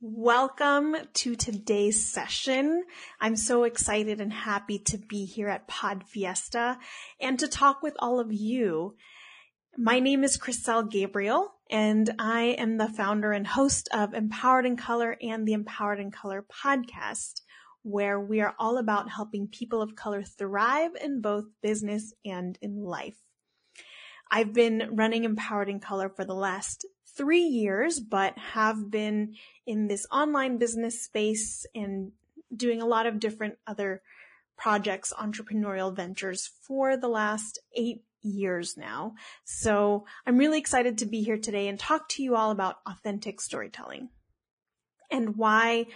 Welcome to today's session. I'm so excited and happy to be here at Pod Fiesta and to talk with all of you. My name is Kriselle Gabriel, and I am the founder and host of Empowered in Color and the Empowered in Color podcast, where we are all about helping people of color thrive in both business and in life. I've been running Empowered in Color for the last three years, but have been in this online business space and doing a lot of different other projects, entrepreneurial ventures for the last eight years now. So I'm really excited to be here today and talk to you all about authentic storytelling and why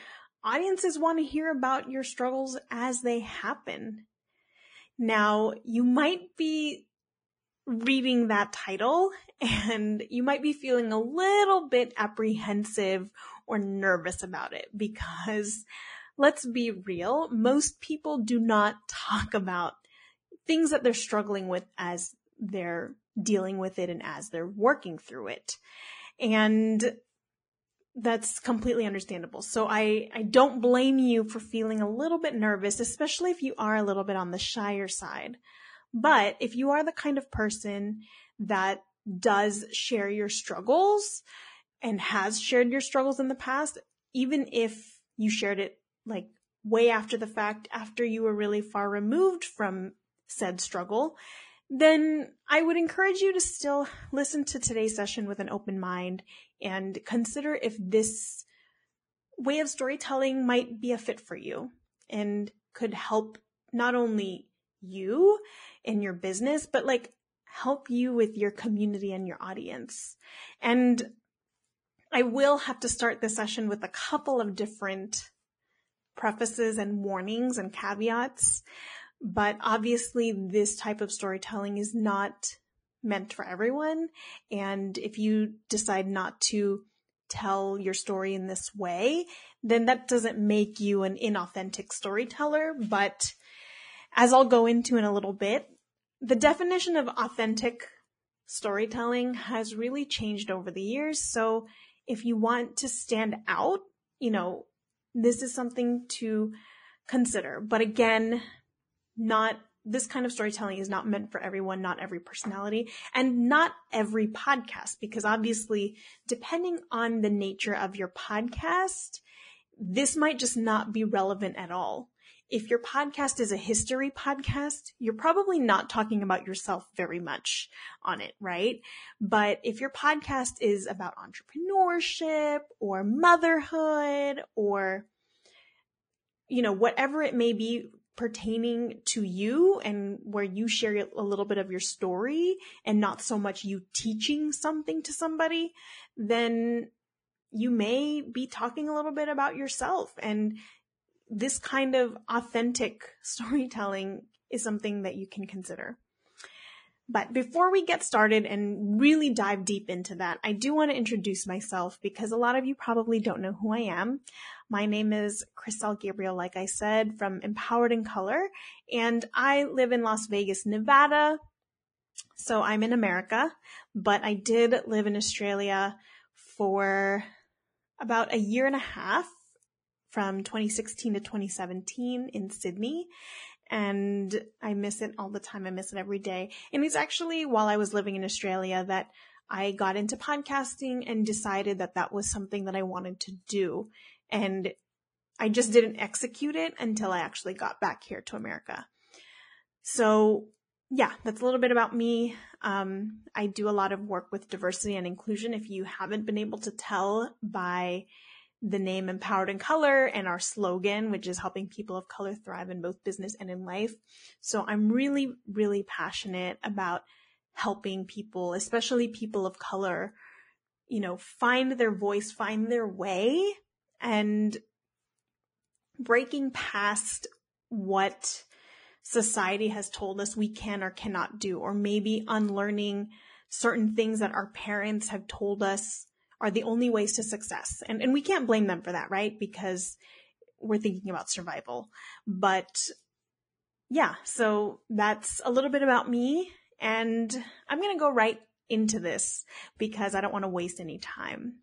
audiences want to hear about your struggles as they happen. Now, you might be reading that title and you might be feeling a little bit apprehensive or nervous about it because let's be real, most people do not talk about things that they're struggling with as they're dealing with it and as they're working through it. And that's completely understandable. So I, I don't blame you for feeling a little bit nervous, especially if you are a little bit on the shyer side. But if you are the kind of person that does share your struggles and has shared your struggles in the past, even if you shared it like way after the fact, after you were really far removed from said struggle, then I would encourage you to still listen to today's session with an open mind and consider if this way of storytelling might be a fit for you and could help not only you in your business, but like help you with your community and your audience. And I will have to start this session with a couple of different prefaces and warnings and caveats. But obviously this type of storytelling is not meant for everyone. And if you decide not to tell your story in this way, then that doesn't make you an inauthentic storyteller. But as I'll go into in a little bit, the definition of authentic storytelling has really changed over the years. So if you want to stand out, you know, this is something to consider. But again, not this kind of storytelling is not meant for everyone, not every personality, and not every podcast, because obviously, depending on the nature of your podcast, this might just not be relevant at all if your podcast is a history podcast, you're probably not talking about yourself very much on it, right? But if your podcast is about entrepreneurship or motherhood or, you know, whatever it may be pertaining to you and where you share a little bit of your story and not so much you teaching something to somebody, then you may be talking a little bit about yourself and this kind of authentic storytelling is something that you can consider. But before we get started and really dive deep into that, I do want to introduce myself because a lot of you probably don't know who I am. My name is Kriselle Gabriel, like I said, from Empowered in Color, and I live in Las Vegas, Nevada. So I'm in America, but I did live in Australia for about a year and a half from 2016 to 2017 in Sydney. And I miss it all the time. I miss it every day. And it's actually while I was living in Australia that I got into podcasting and decided that that was something that I wanted to do. And I just didn't execute it until I actually got back here to America. So yeah, that's a little bit about me. Um, I do a lot of work with diversity and inclusion. If you haven't been able to tell by the name Empowered in Color and our slogan, which is helping people of color thrive in both business and in life. So I'm really, really passionate about helping people, especially people of color, you know, find their voice, find their way and breaking past what society has told us we can or cannot do, or maybe unlearning certain things that our parents have told us are the only ways to success. And, and we can't blame them for that, right? Because we're thinking about survival. But yeah, so that's a little bit about me. And I'm going to go right into this because I don't want to waste any time.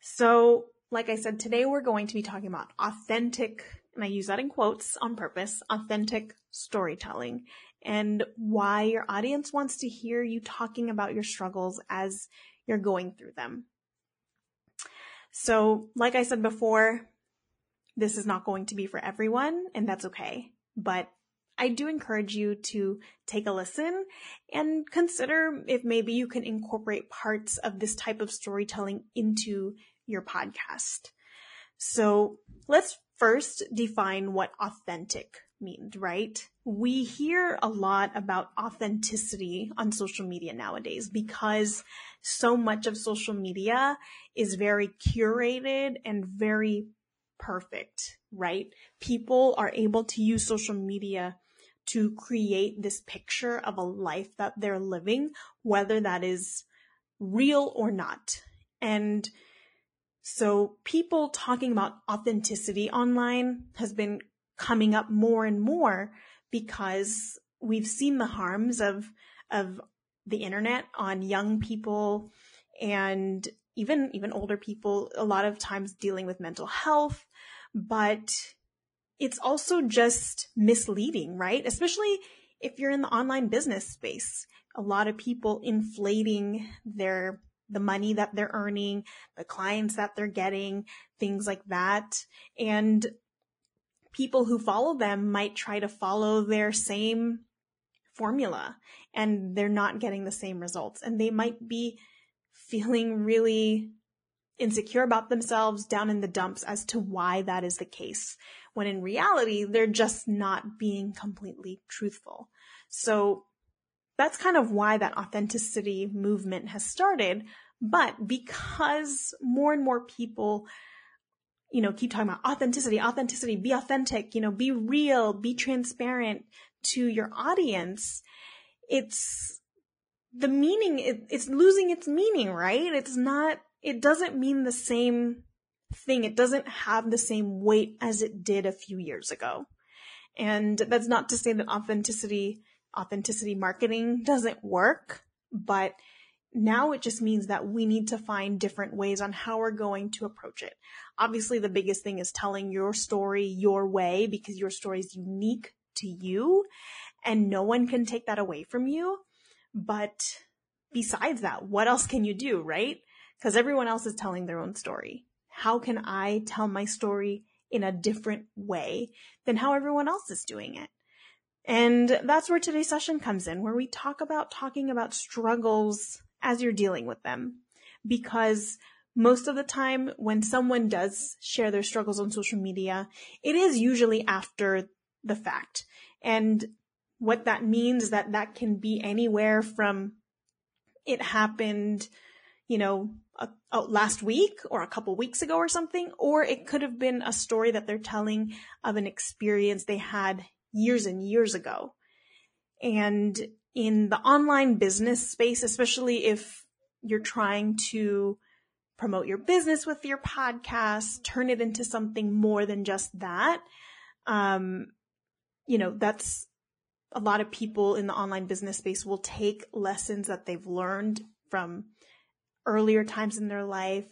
So, like I said, today we're going to be talking about authentic, and I use that in quotes on purpose, authentic storytelling and why your audience wants to hear you talking about your struggles as you're going through them. So, like I said before, this is not going to be for everyone, and that's okay. But I do encourage you to take a listen and consider if maybe you can incorporate parts of this type of storytelling into your podcast. So let's first define what authentic means, right? We hear a lot about authenticity on social media nowadays because so much of social media is very curated and very perfect, right? People are able to use social media to create this picture of a life that they're living, whether that is real or not. And so people talking about authenticity online has been coming up more and more because we've seen the harms of, of the internet on young people and even, even older people, a lot of times dealing with mental health, but it's also just misleading, right? Especially if you're in the online business space. A lot of people inflating their the money that they're earning, the clients that they're getting, things like that. And people who follow them might try to follow their same formula and they're not getting the same results. And they might be feeling really insecure about themselves down in the dumps as to why that is the case. When in reality, they're just not being completely truthful. So that's kind of why that authenticity movement has started. But because more and more people, you know, keep talking about authenticity, authenticity, be authentic, you know, be real, be transparent to your audience, it's the meaning, it, it's losing its meaning, right? It's not, it doesn't mean the same thing. It doesn't have the same weight as it did a few years ago. And that's not to say that authenticity authenticity marketing doesn't work, but now it just means that we need to find different ways on how we're going to approach it. Obviously, the biggest thing is telling your story your way because your story is unique to you and no one can take that away from you. But besides that, what else can you do, right? Because everyone else is telling their own story. How can I tell my story in a different way than how everyone else is doing it? And that's where today's session comes in, where we talk about talking about struggles as you're dealing with them. Because most of the time when someone does share their struggles on social media, it is usually after the fact. And what that means is that that can be anywhere from it happened, you know, a, a last week or a couple weeks ago or something, or it could have been a story that they're telling of an experience they had years and years ago. And in the online business space, especially if you're trying to promote your business with your podcast, turn it into something more than just that. Um, you know, that's a lot of people in the online business space will take lessons that they've learned from earlier times in their life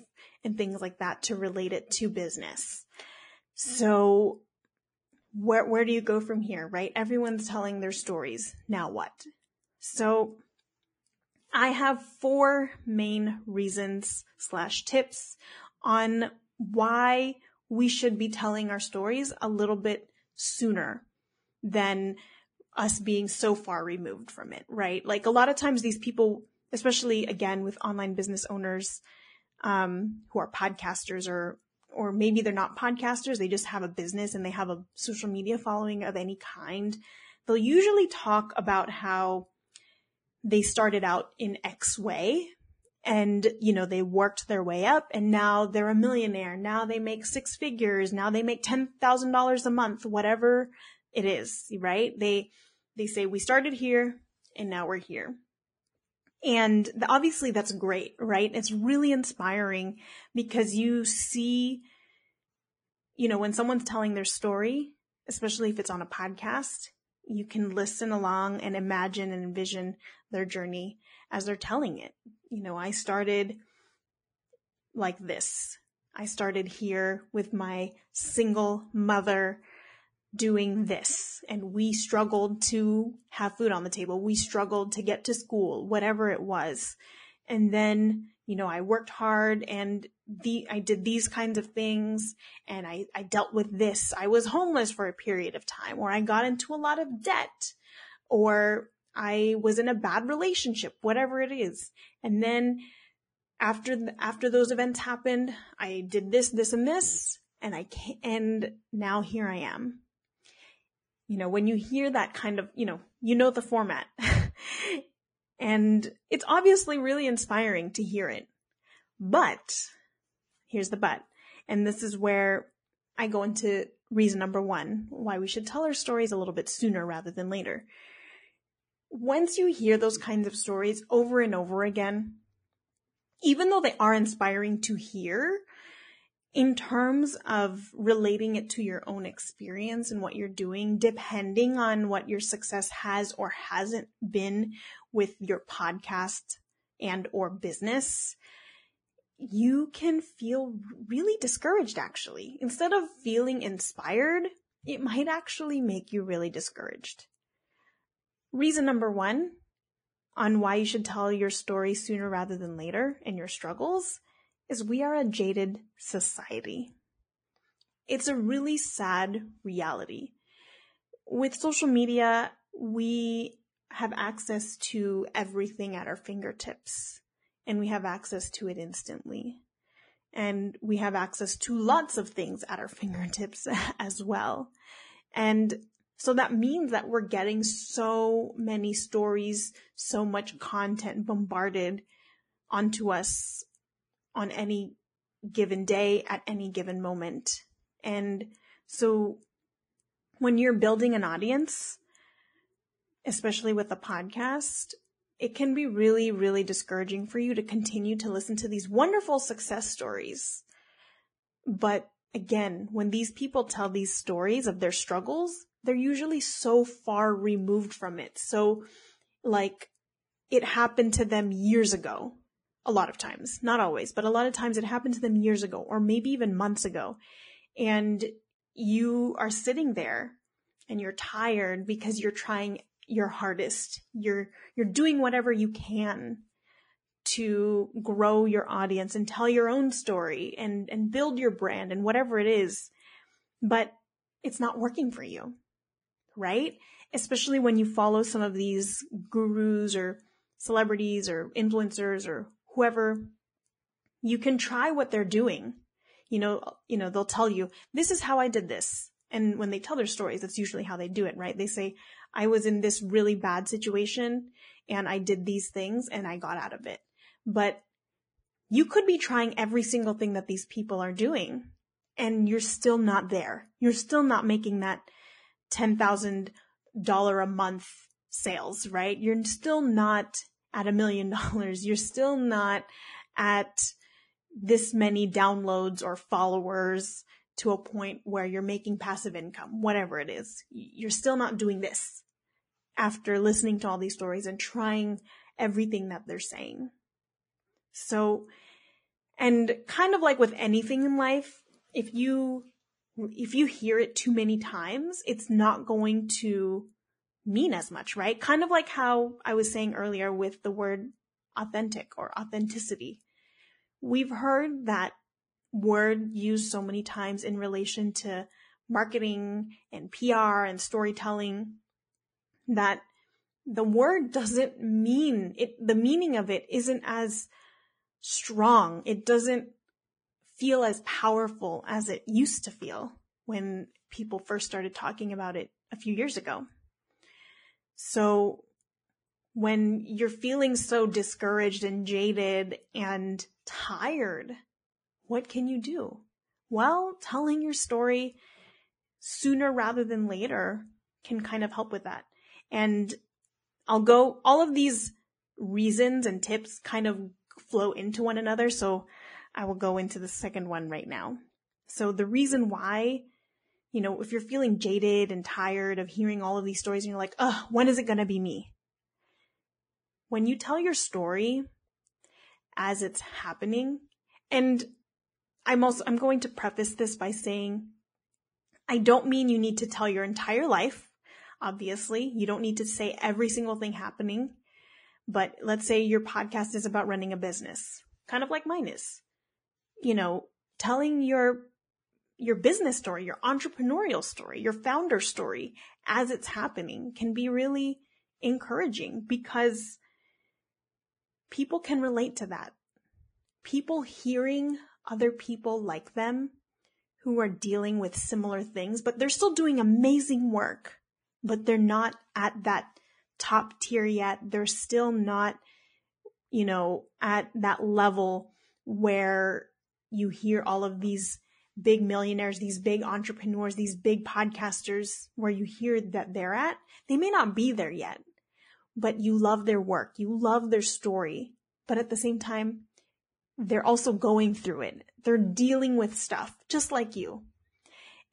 and things like that to relate it to business. So where where do you go from here, right? Everyone's telling their stories. Now what? So I have four main reasons slash tips on why we should be telling our stories a little bit sooner than us being so far removed from it, right? Like a lot of times these people, especially again with online business owners, um, who are podcasters or or maybe they're not podcasters, they just have a business and they have a social media following of any kind, they'll usually talk about how they started out in X way and, you know, they worked their way up and now they're a millionaire. Now they make six figures. Now they make $10,000 a month, whatever it is, right? They, they say we started here and now we're here. And obviously that's great, right? It's really inspiring because you see, you know, when someone's telling their story, especially if it's on a podcast, you can listen along and imagine and envision their journey as they're telling it. You know, I started like this. I started here with my single mother doing this and we struggled to have food on the table. We struggled to get to school, whatever it was. And then, you know, I worked hard and the, I did these kinds of things and I, I dealt with this. I was homeless for a period of time or I got into a lot of debt or I was in a bad relationship, whatever it is. And then after, after those events happened, I did this, this and this and I can't. and now here I am you know, when you hear that kind of, you know, you know the format. and it's obviously really inspiring to hear it. But here's the but. And this is where I go into reason number one, why we should tell our stories a little bit sooner rather than later. Once you hear those kinds of stories over and over again, even though they are inspiring to hear, in terms of relating it to your own experience and what you're doing, depending on what your success has or hasn't been with your podcast and or business, you can feel really discouraged actually. Instead of feeling inspired, it might actually make you really discouraged. Reason number one on why you should tell your story sooner rather than later and your struggles is we are a jaded society. It's a really sad reality. With social media, we have access to everything at our fingertips and we have access to it instantly. And we have access to lots of things at our fingertips as well. And so that means that we're getting so many stories, so much content bombarded onto us on any given day at any given moment. And so when you're building an audience, especially with a podcast, it can be really, really discouraging for you to continue to listen to these wonderful success stories. But again, when these people tell these stories of their struggles, they're usually so far removed from it. So like it happened to them years ago a lot of times, not always, but a lot of times it happened to them years ago or maybe even months ago. And you are sitting there and you're tired because you're trying your hardest. You're, you're doing whatever you can to grow your audience and tell your own story and, and build your brand and whatever it is. But it's not working for you, right? Especially when you follow some of these gurus or celebrities or influencers or whoever, you can try what they're doing. You know, you know, they'll tell you, this is how I did this. And when they tell their stories, that's usually how they do it, right? They say, I was in this really bad situation and I did these things and I got out of it. But you could be trying every single thing that these people are doing and you're still not there. You're still not making that $10,000 a month sales, right? You're still not at a million dollars, you're still not at this many downloads or followers to a point where you're making passive income, whatever it is. You're still not doing this after listening to all these stories and trying everything that they're saying. So, and kind of like with anything in life, if you, if you hear it too many times, it's not going to mean as much, right? Kind of like how I was saying earlier with the word authentic or authenticity. We've heard that word used so many times in relation to marketing and PR and storytelling that the word doesn't mean it, the meaning of it isn't as strong. It doesn't feel as powerful as it used to feel when people first started talking about it a few years ago. So when you're feeling so discouraged and jaded and tired, what can you do? Well, telling your story sooner rather than later can kind of help with that. And I'll go, all of these reasons and tips kind of flow into one another. So I will go into the second one right now. So the reason why, you know, if you're feeling jaded and tired of hearing all of these stories and you're like, oh, when is it going to be me? When you tell your story as it's happening, and I'm also, I'm going to preface this by saying, I don't mean you need to tell your entire life. Obviously, you don't need to say every single thing happening. But let's say your podcast is about running a business, kind of like mine is. You know, telling your your business story, your entrepreneurial story, your founder story as it's happening can be really encouraging because people can relate to that. People hearing other people like them who are dealing with similar things, but they're still doing amazing work, but they're not at that top tier yet. They're still not, you know, at that level where you hear all of these big millionaires, these big entrepreneurs, these big podcasters where you hear that they're at. They may not be there yet, but you love their work. You love their story. But at the same time, they're also going through it. They're dealing with stuff just like you.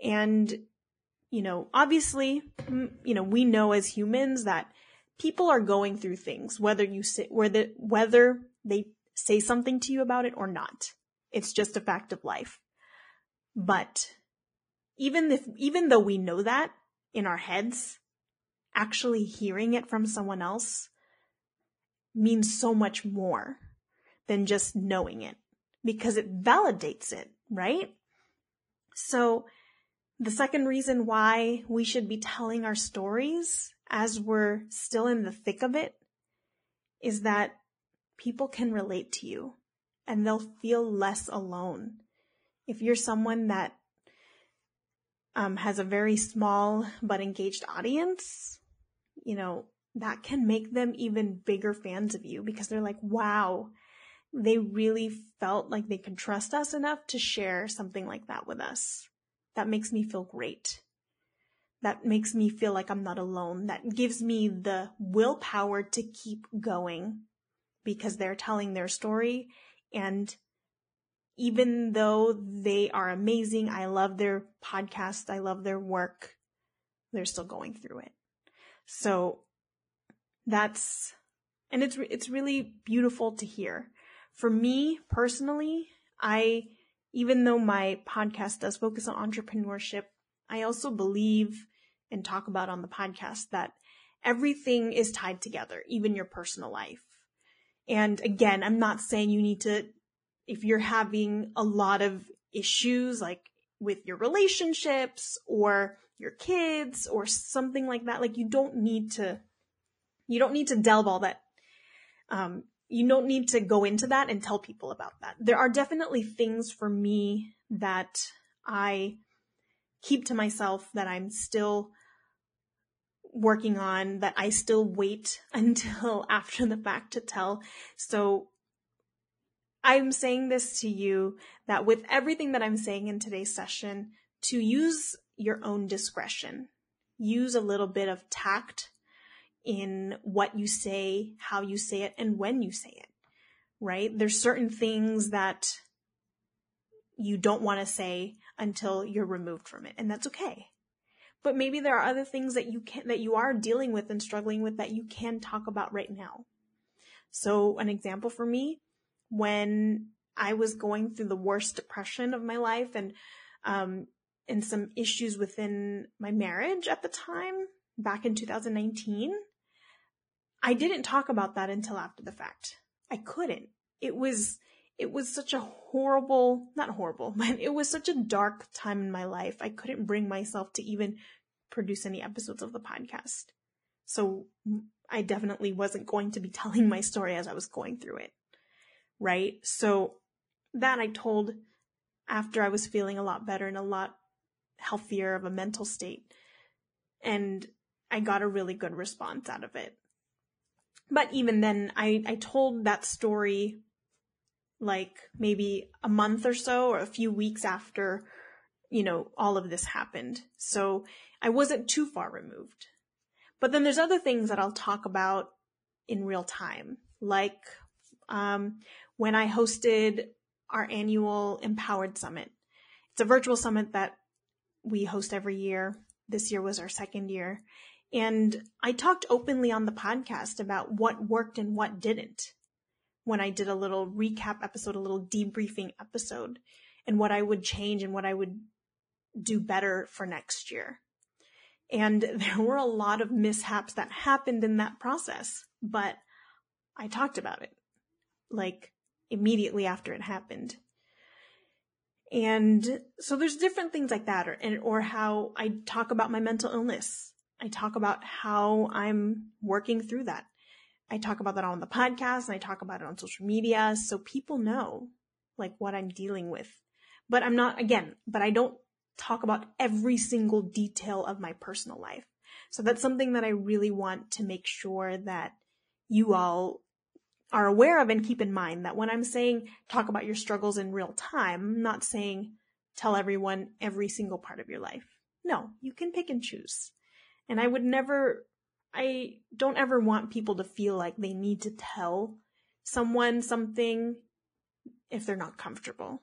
And, you know, obviously, mm, you know, we know as humans that people are going through things, whether you say, whether, whether they say something to you about it or not. It's just a fact of life. But even if, even though we know that in our heads, actually hearing it from someone else means so much more than just knowing it because it validates it, right? So the second reason why we should be telling our stories as we're still in the thick of it is that people can relate to you and they'll feel less alone. If you're someone that um, has a very small but engaged audience, you know, that can make them even bigger fans of you because they're like, wow, they really felt like they could trust us enough to share something like that with us. That makes me feel great. That makes me feel like I'm not alone. That gives me the willpower to keep going because they're telling their story. And even though they are amazing, I love their podcast, I love their work, they're still going through it. So that's, and it's, it's really beautiful to hear for me personally, I, even though my podcast does focus on entrepreneurship, I also believe and talk about on the podcast that everything is tied together, even your personal life. And again, I'm not saying you need to, if you're having a lot of issues, like with your relationships or your kids or something like that, like you don't need to, you don't need to delve all that um, you don't need to go into that and tell people about that. There are definitely things for me that I keep to myself that I'm still working on that I still wait until after the fact to tell. So I'm saying this to you that with everything that I'm saying in today's session, to use your own discretion, use a little bit of tact in what you say, how you say it, and when you say it, right? There's certain things that you don't want to say until you're removed from it, and that's okay. But maybe there are other things that you can, that you are dealing with and struggling with that you can talk about right now. So an example for me, when I was going through the worst depression of my life and, um, and some issues within my marriage at the time, back in 2019, I didn't talk about that until after the fact. I couldn't. It was, it was such a horrible, not horrible, but it was such a dark time in my life. I couldn't bring myself to even produce any episodes of the podcast. So I definitely wasn't going to be telling my story as I was going through it. Right? So that I told after I was feeling a lot better and a lot healthier of a mental state. And I got a really good response out of it. but even then, I, I told that story like maybe a month or so or a few weeks after, you know, all of this happened. So I wasn't too far removed. But then there's other things that I'll talk about in real time, like um, when I hosted our annual Empowered Summit. It's a virtual summit that we host every year. This year was our second year. And I talked openly on the podcast about what worked and what didn't when I did a little recap episode, a little debriefing episode, and what I would change and what I would do better for next year. And there were a lot of mishaps that happened in that process, but I talked about it like immediately after it happened. And so there's different things like that, or, or how I talk about my mental illness I talk about how I'm working through that. I talk about that on the podcast and I talk about it on social media so people know like what I'm dealing with. But I'm not, again, but I don't talk about every single detail of my personal life. So that's something that I really want to make sure that you all are aware of and keep in mind that when I'm saying talk about your struggles in real time, I'm not saying tell everyone every single part of your life. No, you can pick and choose. And I would never, I don't ever want people to feel like they need to tell someone something if they're not comfortable.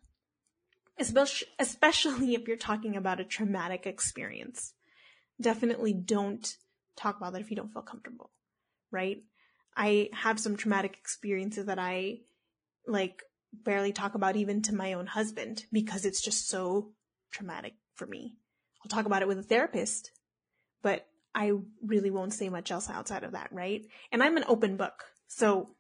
Especially, if you're talking about a traumatic experience. Definitely don't talk about that if you don't feel comfortable, right? I have some traumatic experiences that I like barely talk about even to my own husband because it's just so traumatic for me. I'll talk about it with a therapist, but I really won't say much else outside of that, right? And I'm an open book. So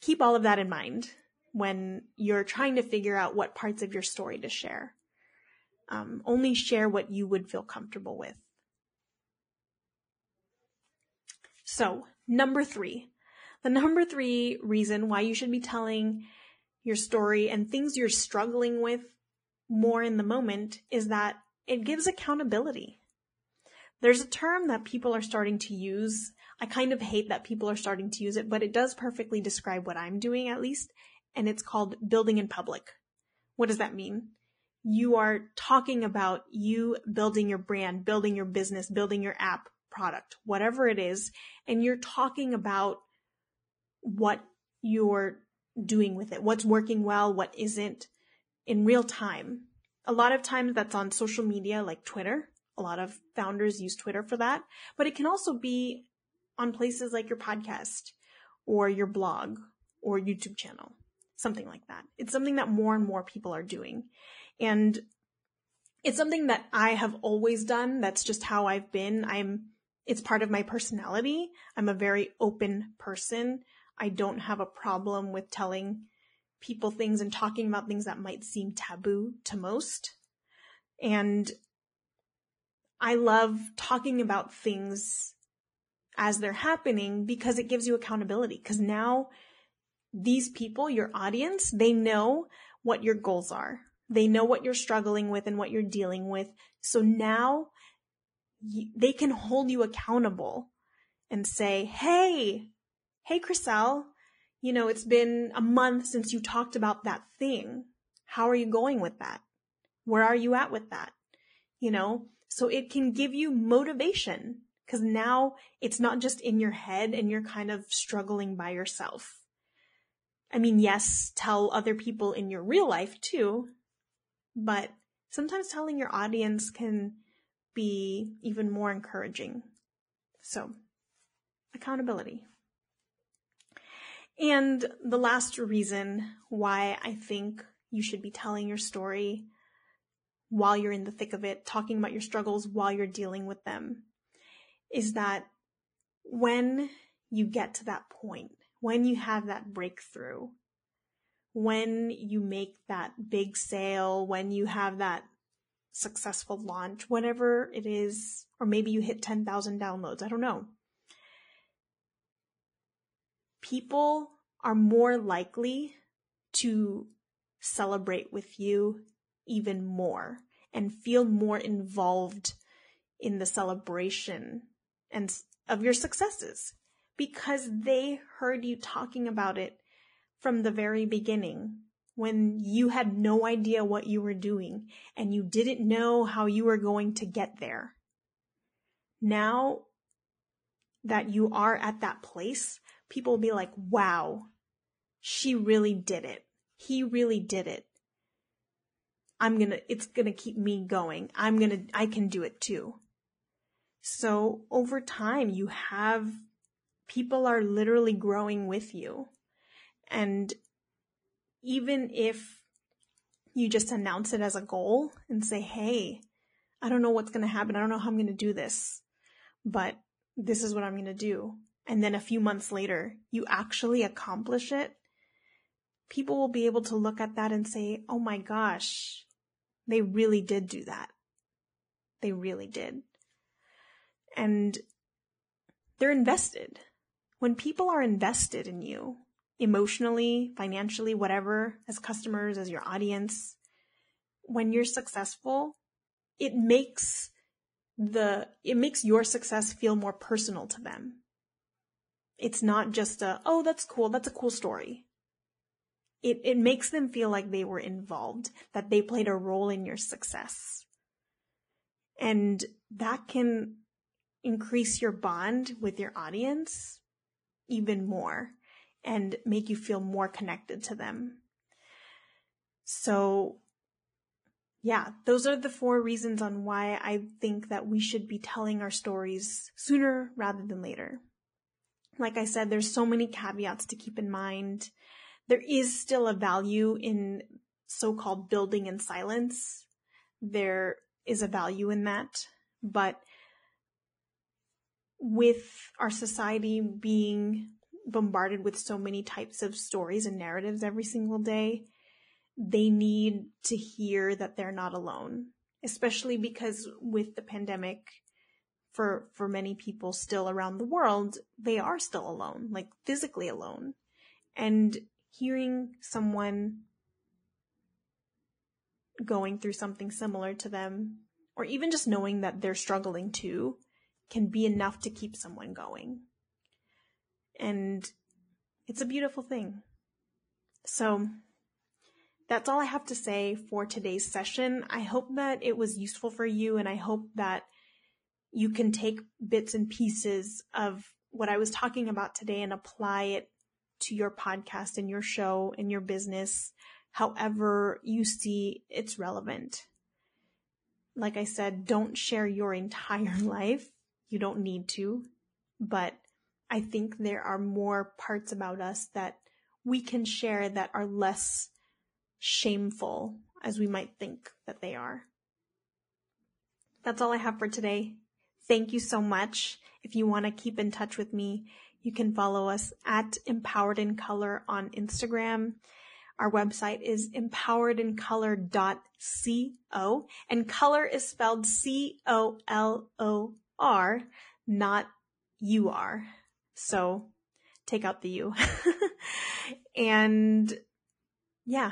keep all of that in mind when you're trying to figure out what parts of your story to share. Um, only share what you would feel comfortable with. So, number three. The number three reason why you should be telling your story and things you're struggling with more in the moment is that it gives accountability. There's a term that people are starting to use. I kind of hate that people are starting to use it, but it does perfectly describe what I'm doing at least. And it's called building in public. What does that mean? You are talking about you building your brand, building your business, building your app, product, whatever it is. And you're talking about what you're doing with it, what's working well, what isn't in real time. A lot of times that's on social media like Twitter a lot of founders use Twitter for that, but it can also be on places like your podcast or your blog or YouTube channel, something like that. It's something that more and more people are doing. And it's something that I have always done. That's just how I've been. I'm, it's part of my personality. I'm a very open person. I don't have a problem with telling people things and talking about things that might seem taboo to most. And I love talking about things as they're happening because it gives you accountability. Because now these people, your audience, they know what your goals are. They know what you're struggling with and what you're dealing with. So now they can hold you accountable and say, Hey, hey, Kriselle, you know, it's been a month since you talked about that thing. How are you going with that? Where are you at with that? You know, so it can give you motivation because now it's not just in your head and you're kind of struggling by yourself. I mean, yes, tell other people in your real life too, but sometimes telling your audience can be even more encouraging. So, accountability. And the last reason why I think you should be telling your story while you're in the thick of it, talking about your struggles while you're dealing with them, is that when you get to that point, when you have that breakthrough, when you make that big sale, when you have that successful launch, whatever it is, or maybe you hit 10,000 downloads, I don't know. People are more likely to celebrate with you even more and feel more involved in the celebration and of your successes because they heard you talking about it from the very beginning when you had no idea what you were doing and you didn't know how you were going to get there. Now that you are at that place, people will be like, wow, she really did it. He really did it. I'm gonna, it's gonna keep me going. I'm gonna, I can do it too. So over time, you have people are literally growing with you. And even if you just announce it as a goal and say, Hey, I don't know what's going to happen. I don't know how I'm going to do this, but this is what I'm going to do. And then a few months later, you actually accomplish it. People will be able to look at that and say, Oh my gosh, they really did do that. They really did. And they're invested. When people are invested in you, emotionally, financially, whatever, as customers, as your audience, when you're successful, it makes the, it makes your success feel more personal to them. It's not just a, oh, that's cool. That's a cool story it, it makes them feel like they were involved, that they played a role in your success. And that can increase your bond with your audience even more and make you feel more connected to them. So, yeah, those are the four reasons on why I think that we should be telling our stories sooner rather than later. Like I said, there's so many caveats to keep in mind there is still a value in so-called building in silence. There is a value in that, but with our society being bombarded with so many types of stories and narratives every single day, they need to hear that they're not alone, especially because with the pandemic, for, for many people still around the world, they are still alone, like physically alone. And hearing someone going through something similar to them, or even just knowing that they're struggling too, can be enough to keep someone going. And it's a beautiful thing. So that's all I have to say for today's session. I hope that it was useful for you and I hope that you can take bits and pieces of what I was talking about today and apply it to your podcast and your show and your business, however you see it's relevant. Like I said, don't share your entire life. You don't need to, but I think there are more parts about us that we can share that are less shameful as we might think that they are. That's all I have for today. Thank you so much. If you want to keep in touch with me, you can follow us at Empowered in Color on Instagram. Our website is empoweredincolor.co and color is spelled C-O-L-O-R, not U-R. So take out the U. and yeah,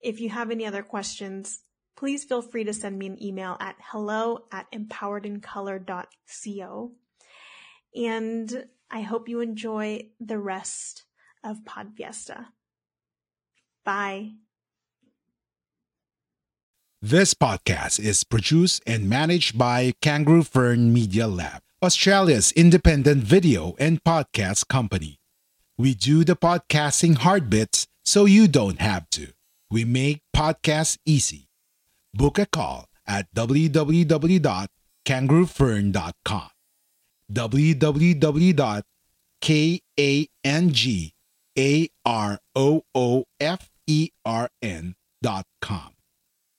if you have any other questions, please feel free to send me an email at hello at empoweredincolor.co. And I hope you enjoy the rest of Pod Fiesta. Bye. This podcast is produced and managed by Kangaroo Fern Media Lab, Australia's independent video and podcast company. We do the podcasting hard bits so you don't have to. We make podcasts easy. Book a call at www.kangaroofern.com www.kangaroofern.com.